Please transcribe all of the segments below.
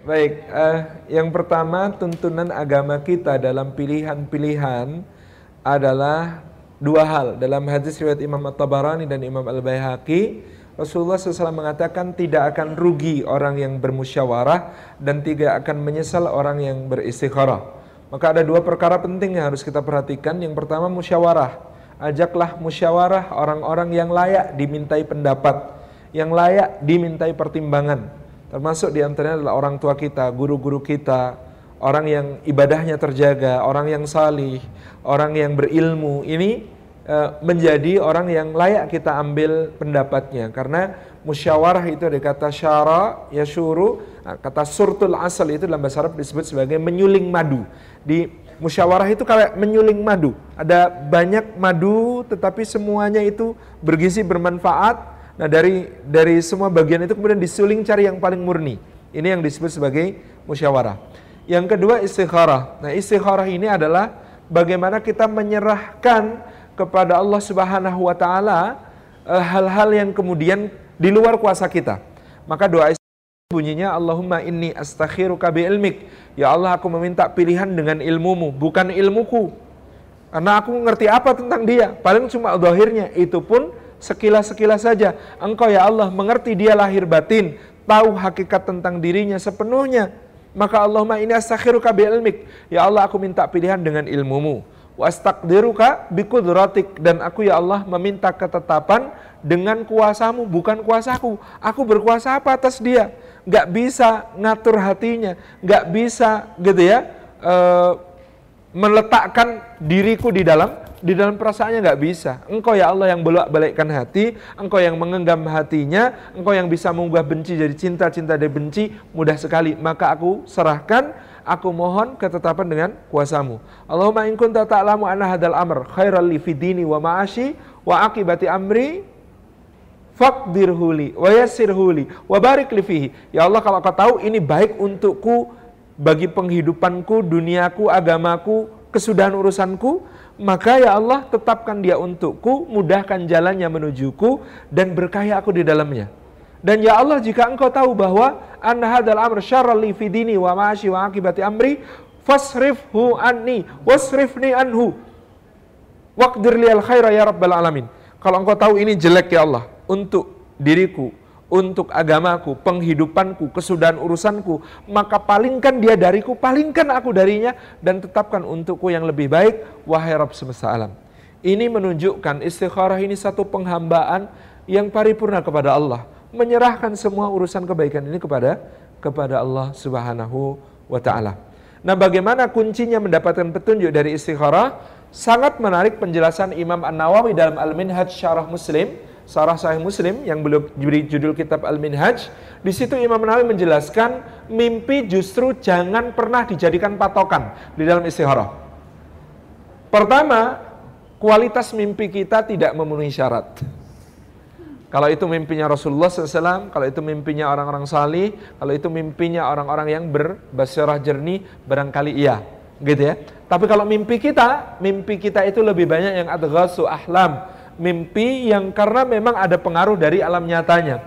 Baik, uh, yang pertama tuntunan agama kita dalam pilihan-pilihan adalah dua hal. Dalam hadis riwayat Imam At-Tabarani dan Imam Al-Baihaqi, Rasulullah SAW mengatakan tidak akan rugi orang yang bermusyawarah dan tidak akan menyesal orang yang beristikharah. Maka ada dua perkara penting yang harus kita perhatikan. Yang pertama musyawarah. Ajaklah musyawarah orang-orang yang layak dimintai pendapat, yang layak dimintai pertimbangan Termasuk di antaranya adalah orang tua kita, guru-guru kita, orang yang ibadahnya terjaga, orang yang salih, orang yang berilmu. Ini uh, menjadi orang yang layak kita ambil pendapatnya. Karena musyawarah itu ada kata syara, yashuru, nah, kata surtul asal itu dalam bahasa Arab disebut sebagai menyuling madu. Di musyawarah itu kayak menyuling madu. Ada banyak madu tetapi semuanya itu bergizi bermanfaat Nah dari dari semua bagian itu kemudian disuling cari yang paling murni. Ini yang disebut sebagai musyawarah. Yang kedua istikharah. Nah istikharah ini adalah bagaimana kita menyerahkan kepada Allah Subhanahu wa taala eh, hal-hal yang kemudian di luar kuasa kita. Maka doa bunyinya Allahumma inni astakhiruka bi ilmik. Ya Allah aku meminta pilihan dengan ilmumu, bukan ilmuku. Karena aku ngerti apa tentang dia, paling cuma zahirnya. Itu pun sekilas-sekilas saja. Engkau ya Allah mengerti dia lahir batin, tahu hakikat tentang dirinya sepenuhnya. Maka Allahumma ini astakhiruka bi ilmik. Ya Allah aku minta pilihan dengan ilmumu. Wa astaqdiruka bi kudratik. Dan aku ya Allah meminta ketetapan dengan kuasamu, bukan kuasaku. Aku berkuasa apa atas dia? Gak bisa ngatur hatinya, gak bisa gitu ya, uh, meletakkan diriku di dalam di dalam perasaannya nggak bisa. Engkau ya Allah yang bolak balikkan hati, engkau yang mengenggam hatinya, engkau yang bisa mengubah benci jadi cinta, cinta dari benci, mudah sekali. Maka aku serahkan, aku mohon ketetapan dengan kuasamu. Allahumma in kunta ta'lamu anna hadal amr khairal li fidini wa ma'ashi wa akibati amri faqdirhuli wa yassirhuli wa barik li fihi. Ya Allah kalau kau tahu ini baik untukku bagi penghidupanku, duniaku, agamaku, kesudahan urusanku, maka ya Allah tetapkan dia untukku, mudahkan jalannya menujuku dan berkaya aku di dalamnya. Dan ya Allah jika engkau tahu bahwa anna hadal amr syarra li fi dini wa ma'ashi wa akibati amri fasrifhu anni wasrifni anhu waqdir al khaira ya rabbal alamin. Kalau engkau tahu ini jelek ya Allah untuk diriku, untuk agamaku, penghidupanku, kesudahan urusanku, maka palingkan dia dariku, palingkan aku darinya, dan tetapkan untukku yang lebih baik, wahai Rabb semesta alam. Ini menunjukkan istikharah ini satu penghambaan yang paripurna kepada Allah. Menyerahkan semua urusan kebaikan ini kepada kepada Allah subhanahu wa ta'ala. Nah bagaimana kuncinya mendapatkan petunjuk dari istikharah? Sangat menarik penjelasan Imam An-Nawawi dalam Al-Minhaj Syarah Muslim Sarah Sahih Muslim yang belum diberi judul kitab Al-Minhaj, di situ Imam Nawawi menjelaskan mimpi justru jangan pernah dijadikan patokan di dalam istikharah. Pertama, kualitas mimpi kita tidak memenuhi syarat. Kalau itu mimpinya Rasulullah SAW, kalau itu mimpinya orang-orang salih, kalau itu mimpinya orang-orang yang berbasyarah jernih, barangkali iya, gitu ya. Tapi kalau mimpi kita, mimpi kita itu lebih banyak yang adghasu ahlam, mimpi yang karena memang ada pengaruh dari alam nyatanya.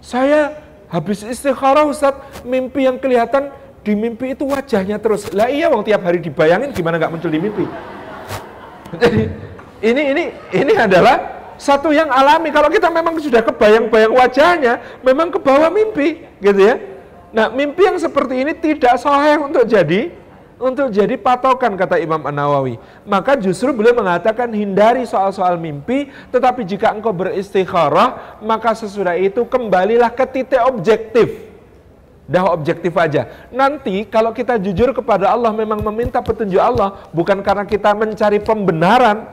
Saya habis istikharah Ustaz, mimpi yang kelihatan di mimpi itu wajahnya terus. Lah iya wong tiap hari dibayangin gimana nggak muncul di mimpi. Jadi ini ini ini adalah satu yang alami. Kalau kita memang sudah kebayang-bayang wajahnya, memang ke bawah mimpi, gitu ya. Nah, mimpi yang seperti ini tidak sahih untuk jadi untuk jadi patokan kata Imam An-Nawawi. Maka justru beliau mengatakan hindari soal-soal mimpi, tetapi jika engkau beristikharah, maka sesudah itu kembalilah ke titik objektif. Dah objektif aja. Nanti kalau kita jujur kepada Allah memang meminta petunjuk Allah, bukan karena kita mencari pembenaran.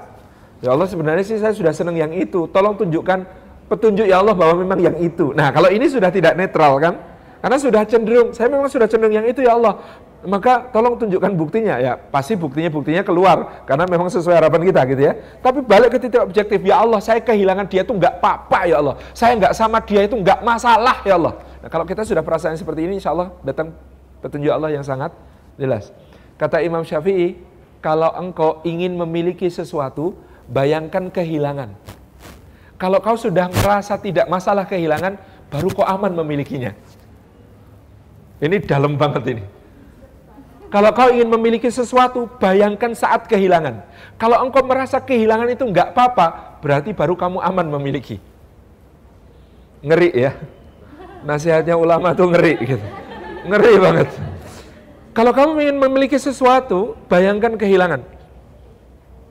Ya Allah sebenarnya sih saya sudah senang yang itu. Tolong tunjukkan petunjuk ya Allah bahwa memang yang itu. Nah kalau ini sudah tidak netral kan? Karena sudah cenderung, saya memang sudah cenderung yang itu ya Allah maka tolong tunjukkan buktinya ya. Pasti buktinya buktinya keluar karena memang sesuai harapan kita gitu ya. Tapi balik ke titik objektif ya Allah saya kehilangan dia itu nggak apa-apa ya Allah. Saya nggak sama dia itu nggak masalah ya Allah. Nah, kalau kita sudah perasaan seperti ini insya Allah datang petunjuk Allah yang sangat jelas. Kata Imam Syafi'i kalau engkau ingin memiliki sesuatu bayangkan kehilangan. Kalau kau sudah merasa tidak masalah kehilangan baru kau aman memilikinya. Ini dalam banget ini. Kalau kau ingin memiliki sesuatu, bayangkan saat kehilangan. Kalau engkau merasa kehilangan itu enggak apa-apa, berarti baru kamu aman memiliki. Ngeri ya. Nasihatnya ulama tuh ngeri gitu. Ngeri banget. Kalau kamu ingin memiliki sesuatu, bayangkan kehilangan.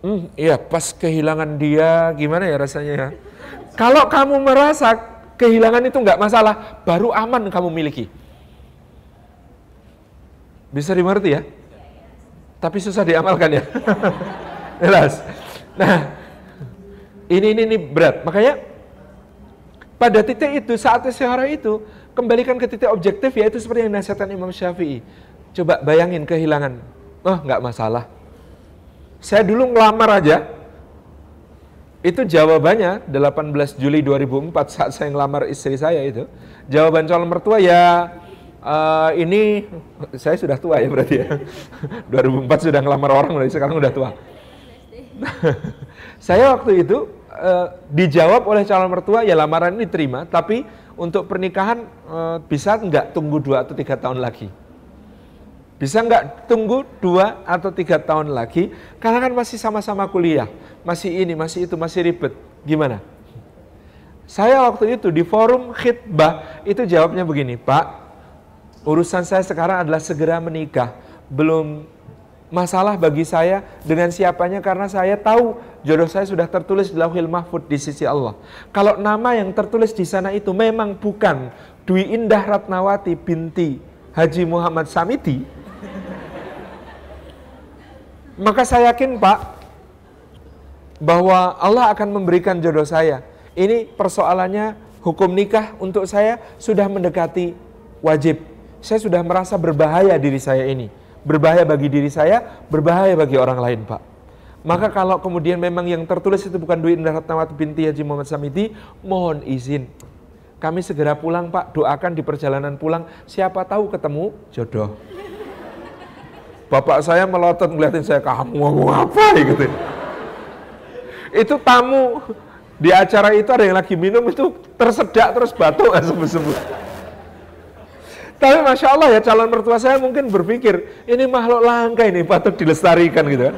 Hmm, iya pas kehilangan dia gimana ya rasanya ya. Kalau kamu merasa kehilangan itu enggak masalah, baru aman kamu miliki. Bisa dimengerti ya? Tapi susah diamalkan ya. Jelas. Nah, ini, ini ini berat. Makanya pada titik itu saat istiharah itu kembalikan ke titik objektif yaitu seperti yang nasihatkan Imam Syafi'i. Coba bayangin kehilangan. Oh, nggak masalah. Saya dulu ngelamar aja. Itu jawabannya 18 Juli 2004 saat saya ngelamar istri saya itu. Jawaban calon mertua ya uh, ini saya sudah tua ya berarti ya. 2004 sudah ngelamar orang, berarti sekarang sudah tua. saya waktu itu uh, dijawab oleh calon mertua, ya lamaran ini diterima, tapi untuk pernikahan uh, bisa nggak tunggu dua atau tiga tahun lagi? Bisa nggak tunggu dua atau tiga tahun lagi? Karena kan masih sama-sama kuliah, masih ini, masih itu, masih ribet. Gimana? Saya waktu itu di forum khidbah itu jawabnya begini, Pak, Urusan saya sekarang adalah segera menikah. Belum masalah bagi saya dengan siapanya karena saya tahu jodoh saya sudah tertulis di Lauhil Mahfud di sisi Allah. Kalau nama yang tertulis di sana itu memang bukan Dwi Indah Ratnawati binti Haji Muhammad Samiti, maka saya yakin Pak bahwa Allah akan memberikan jodoh saya. Ini persoalannya hukum nikah untuk saya sudah mendekati wajib saya sudah merasa berbahaya diri saya ini. Berbahaya bagi diri saya, berbahaya bagi orang lain, Pak. Maka kalau kemudian memang yang tertulis itu bukan Dwi Indah binti Haji Muhammad Samiti, mohon izin. Kami segera pulang, Pak. Doakan di perjalanan pulang, siapa tahu ketemu jodoh. Bapak saya melotot ngeliatin saya, kamu ngomong apa gitu. Itu tamu di acara itu ada yang lagi minum itu tersedak terus batuk sebut-sebut. Tapi Masya Allah ya calon mertua saya mungkin berpikir, ini makhluk langka ini patut dilestarikan gitu kan.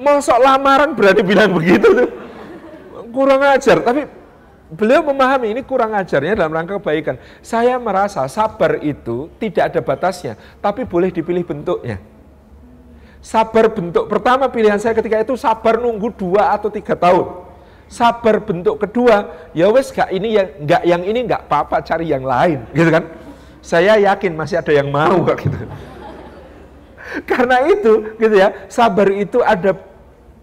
Masuk lamaran berani bilang begitu tuh. Kurang ajar, tapi beliau memahami ini kurang ajarnya dalam rangka kebaikan. Saya merasa sabar itu tidak ada batasnya, tapi boleh dipilih bentuknya. Sabar bentuk pertama pilihan saya ketika itu sabar nunggu dua atau tiga tahun. Sabar bentuk kedua, ya wes gak ini yang nggak yang ini nggak apa-apa cari yang lain, gitu kan? Saya yakin masih ada yang mau gitu. Karena itu gitu ya, sabar itu ada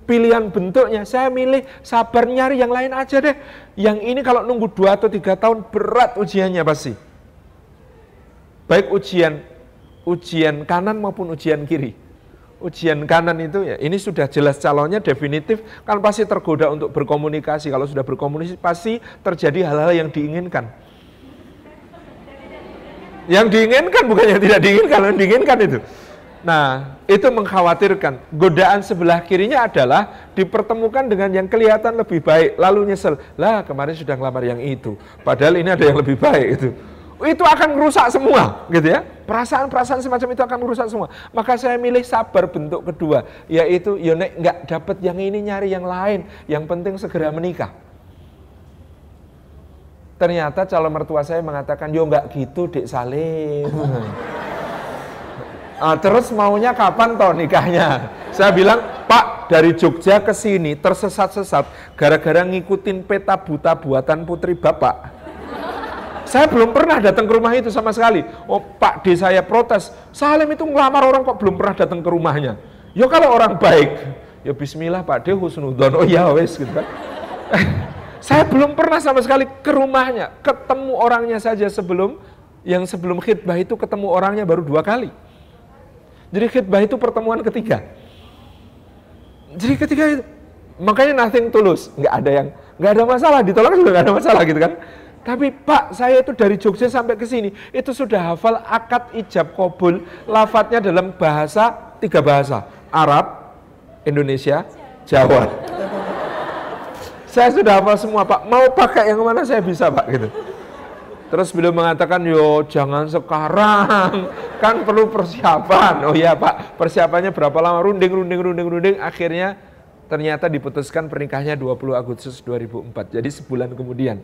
pilihan bentuknya. Saya milih sabar nyari yang lain aja deh. Yang ini kalau nunggu dua atau tiga tahun berat ujiannya pasti. Baik ujian ujian kanan maupun ujian kiri. Ujian kanan itu ya ini sudah jelas calonnya definitif kan pasti tergoda untuk berkomunikasi. Kalau sudah berkomunikasi pasti terjadi hal-hal yang diinginkan yang diinginkan bukan yang tidak diinginkan, yang diinginkan itu. Nah, itu mengkhawatirkan. Godaan sebelah kirinya adalah dipertemukan dengan yang kelihatan lebih baik, lalu nyesel. Lah, kemarin sudah ngelamar yang itu. Padahal ini ada yang lebih baik itu. Itu akan merusak semua, gitu ya. Perasaan-perasaan semacam itu akan merusak semua. Maka saya milih sabar bentuk kedua, yaitu ya nggak dapat yang ini nyari yang lain. Yang penting segera menikah. Ternyata calon mertua saya mengatakan, yo nggak gitu dek Salim. ah, terus maunya kapan toh nikahnya? Saya bilang, Pak dari Jogja ke sini tersesat-sesat gara-gara ngikutin peta buta buatan putri Bapak. Saya belum pernah datang ke rumah itu sama sekali. Oh Pak D saya protes, Salim itu ngelamar orang kok belum pernah datang ke rumahnya. Yo kalau orang baik, ya Bismillah Pak D husnudon, oh ya wes gitu kan. Saya belum pernah sama sekali ke rumahnya, ketemu orangnya saja sebelum yang sebelum khidbah itu ketemu orangnya baru dua kali. Jadi khidbah itu pertemuan ketiga. Jadi ketika itu, makanya nothing tulus, nggak ada yang nggak ada masalah, ditolak juga nggak ada masalah gitu kan. Tapi Pak, saya itu dari Jogja sampai ke sini, itu sudah hafal akad ijab kobul, lafadznya dalam bahasa, tiga bahasa, Arab, Indonesia, Jawa. Saya sudah hafal semua Pak, mau pakai yang mana saya bisa Pak gitu. Terus beliau mengatakan, yo jangan sekarang, kan perlu persiapan. Oh iya pak, persiapannya berapa lama? Runding, runding, runding, runding. Akhirnya ternyata diputuskan pernikahannya 20 Agustus 2004. Jadi sebulan kemudian.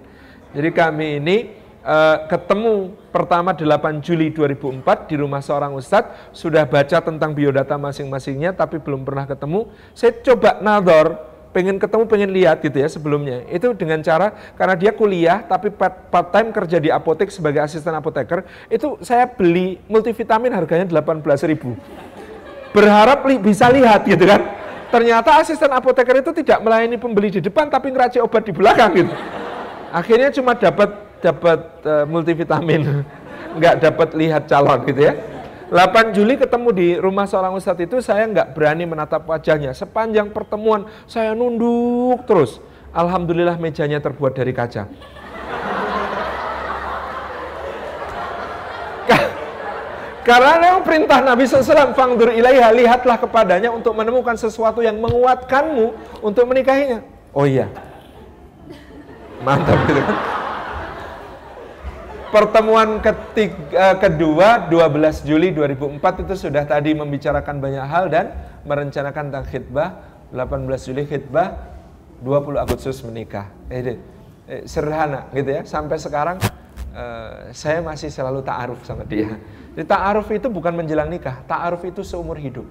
Jadi kami ini uh, ketemu pertama 8 Juli 2004 di rumah seorang ustadz. Sudah baca tentang biodata masing-masingnya tapi belum pernah ketemu. Saya coba nador pengen ketemu, pengen lihat gitu ya sebelumnya. Itu dengan cara karena dia kuliah tapi part time kerja di apotek sebagai asisten apoteker, itu saya beli multivitamin harganya 18 ribu. Berharap li, bisa lihat gitu kan. Ternyata asisten apoteker itu tidak melayani pembeli di depan tapi ngeracik obat di belakang gitu. Akhirnya cuma dapat dapat uh, multivitamin, nggak dapat lihat calon gitu ya. 8 Juli ketemu di rumah seorang ustadz itu saya nggak berani menatap wajahnya. Sepanjang pertemuan saya nunduk terus. Alhamdulillah mejanya terbuat dari kaca. Karena perintah Nabi SAW, fangdur ilaiha, lihatlah kepadanya untuk menemukan sesuatu yang menguatkanmu untuk menikahinya. Oh iya. Mantap gitu kan pertemuan ketiga, eh, kedua 12 Juli 2004 itu sudah tadi membicarakan banyak hal dan merencanakan tentang khidbah 18 Juli khidbah 20 Agustus menikah. Eh, eh, sederhana gitu ya. Sampai sekarang eh, saya masih selalu ta'aruf sama dia. Jadi ta'aruf itu bukan menjelang nikah, ta'aruf itu seumur hidup.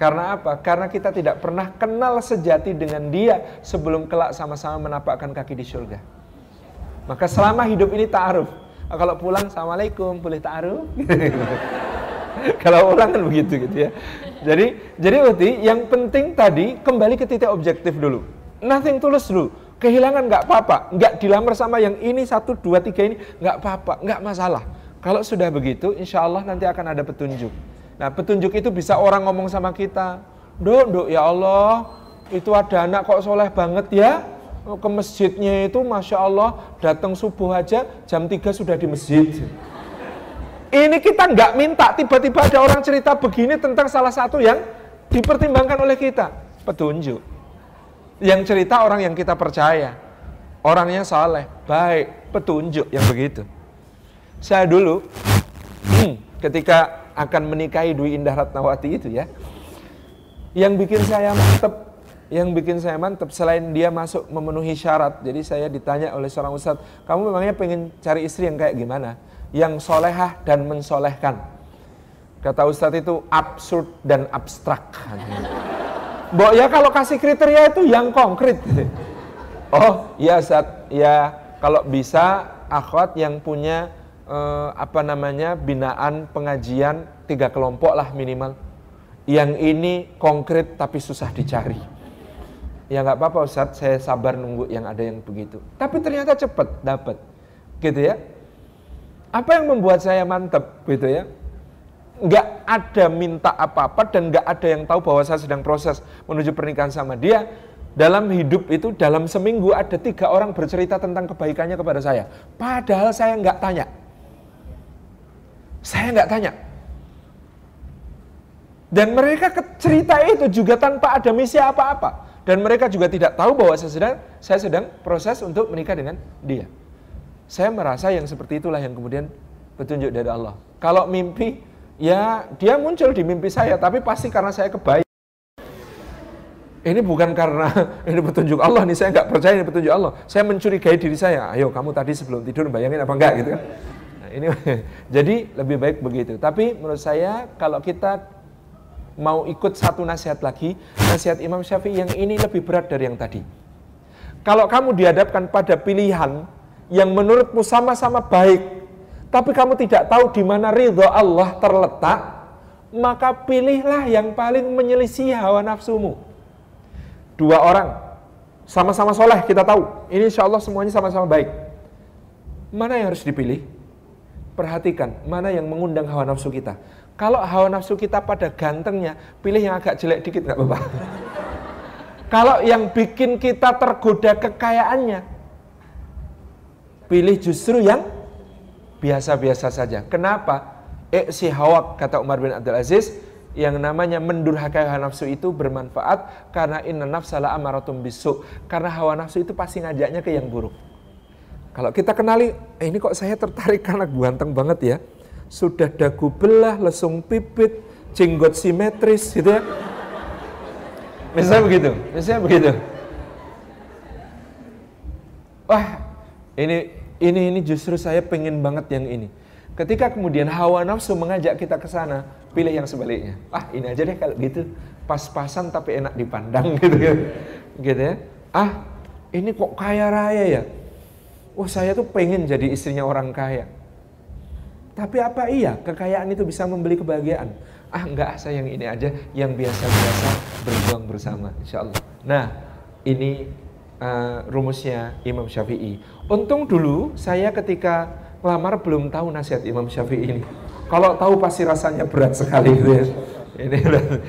Karena apa? Karena kita tidak pernah kenal sejati dengan dia sebelum kelak sama-sama menapakkan kaki di surga. Maka selama hidup ini ta'aruf. Kalau pulang, Assalamualaikum, boleh ta'aruf? Kalau pulang kan begitu gitu ya. Jadi, jadi Uti, yang penting tadi kembali ke titik objektif dulu. Nothing tulus dulu. Kehilangan nggak apa-apa. Nggak dilamar sama yang ini, satu, dua, tiga ini. Nggak apa-apa, nggak masalah. Kalau sudah begitu, insya Allah nanti akan ada petunjuk. Nah, petunjuk itu bisa orang ngomong sama kita. Dok, dok, ya Allah, itu ada anak kok soleh banget ya ke masjidnya itu Masya Allah datang subuh aja jam 3 sudah di masjid. Ini kita nggak minta, tiba-tiba ada orang cerita begini tentang salah satu yang dipertimbangkan oleh kita. Petunjuk. Yang cerita orang yang kita percaya. Orangnya saleh, baik, petunjuk yang begitu. Saya dulu ketika akan menikahi Dwi Indah Ratnawati itu ya, yang bikin saya mantep yang bikin saya mantap selain dia masuk memenuhi syarat. Jadi saya ditanya oleh seorang ustadz, kamu memangnya pengen cari istri yang kayak gimana? Yang solehah dan mensolehkan. Kata ustadz itu absurd dan abstrak. Mbok ya kalau kasih kriteria itu yang konkret. Oh iya Ustadz, ya kalau bisa akhwat yang punya eh, apa namanya binaan pengajian tiga kelompok lah minimal. Yang ini konkret tapi susah dicari ya nggak apa-apa Ustaz, saya sabar nunggu yang ada yang begitu. Tapi ternyata cepat dapat, gitu ya. Apa yang membuat saya mantep, gitu ya? Nggak ada minta apa-apa dan nggak ada yang tahu bahwa saya sedang proses menuju pernikahan sama dia. Dalam hidup itu dalam seminggu ada tiga orang bercerita tentang kebaikannya kepada saya. Padahal saya nggak tanya. Saya nggak tanya. Dan mereka cerita itu juga tanpa ada misi apa-apa. Dan mereka juga tidak tahu bahwa saya sedang, saya sedang proses untuk menikah dengan dia. Saya merasa yang seperti itulah yang kemudian petunjuk dari Allah. Kalau mimpi, ya dia muncul di mimpi saya, tapi pasti karena saya kebaik. Ini bukan karena ini petunjuk Allah nih, saya nggak percaya ini petunjuk Allah. Saya mencurigai diri saya. Ayo kamu tadi sebelum tidur bayangin apa enggak gitu kan. Nah, ini jadi lebih baik begitu. Tapi menurut saya kalau kita mau ikut satu nasihat lagi, nasihat Imam Syafi'i yang ini lebih berat dari yang tadi. Kalau kamu dihadapkan pada pilihan yang menurutmu sama-sama baik, tapi kamu tidak tahu di mana ridho Allah terletak, maka pilihlah yang paling menyelisih hawa nafsumu. Dua orang, sama-sama soleh kita tahu, ini insya Allah semuanya sama-sama baik. Mana yang harus dipilih? Perhatikan, mana yang mengundang hawa nafsu kita kalau hawa nafsu kita pada gantengnya, pilih yang agak jelek dikit nggak apa-apa. Kalau yang bikin kita tergoda kekayaannya, pilih justru yang biasa-biasa saja. Kenapa? Eh si hawak kata Umar bin Abdul Aziz, yang namanya mendurhakai hawa nafsu itu bermanfaat karena inna nafsala amaratum bisu. Karena hawa nafsu itu pasti ngajaknya ke yang buruk. Kalau kita kenali, eh, ini kok saya tertarik karena ganteng banget ya. Sudah dagu belah, lesung pipit, jenggot simetris gitu ya. Misalnya begitu, misalnya begitu. Wah, ini ini ini justru saya pengen banget yang ini. Ketika kemudian hawa nafsu mengajak kita ke sana, pilih yang sebaliknya. Ah, ini aja deh kalau gitu. Pas-pasan tapi enak dipandang gitu ya. Gitu ya. Ah, ini kok kaya raya ya? Wah, saya tuh pengen jadi istrinya orang kaya. Tapi apa iya kekayaan itu bisa membeli kebahagiaan? Ah, enggak, saya yang ini aja, yang biasa-biasa berjuang bersama, insya Allah. Nah, ini uh, rumusnya Imam Syafi'i. Untung dulu saya ketika lamar belum tahu nasihat Imam Syafi'i ini. Kalau tahu pasti rasanya berat sekali gitu ya. Ini,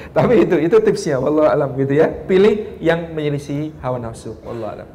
tapi itu itu tipsnya, wallah alam gitu ya. Pilih yang menyelisih hawa nafsu, wallah alam.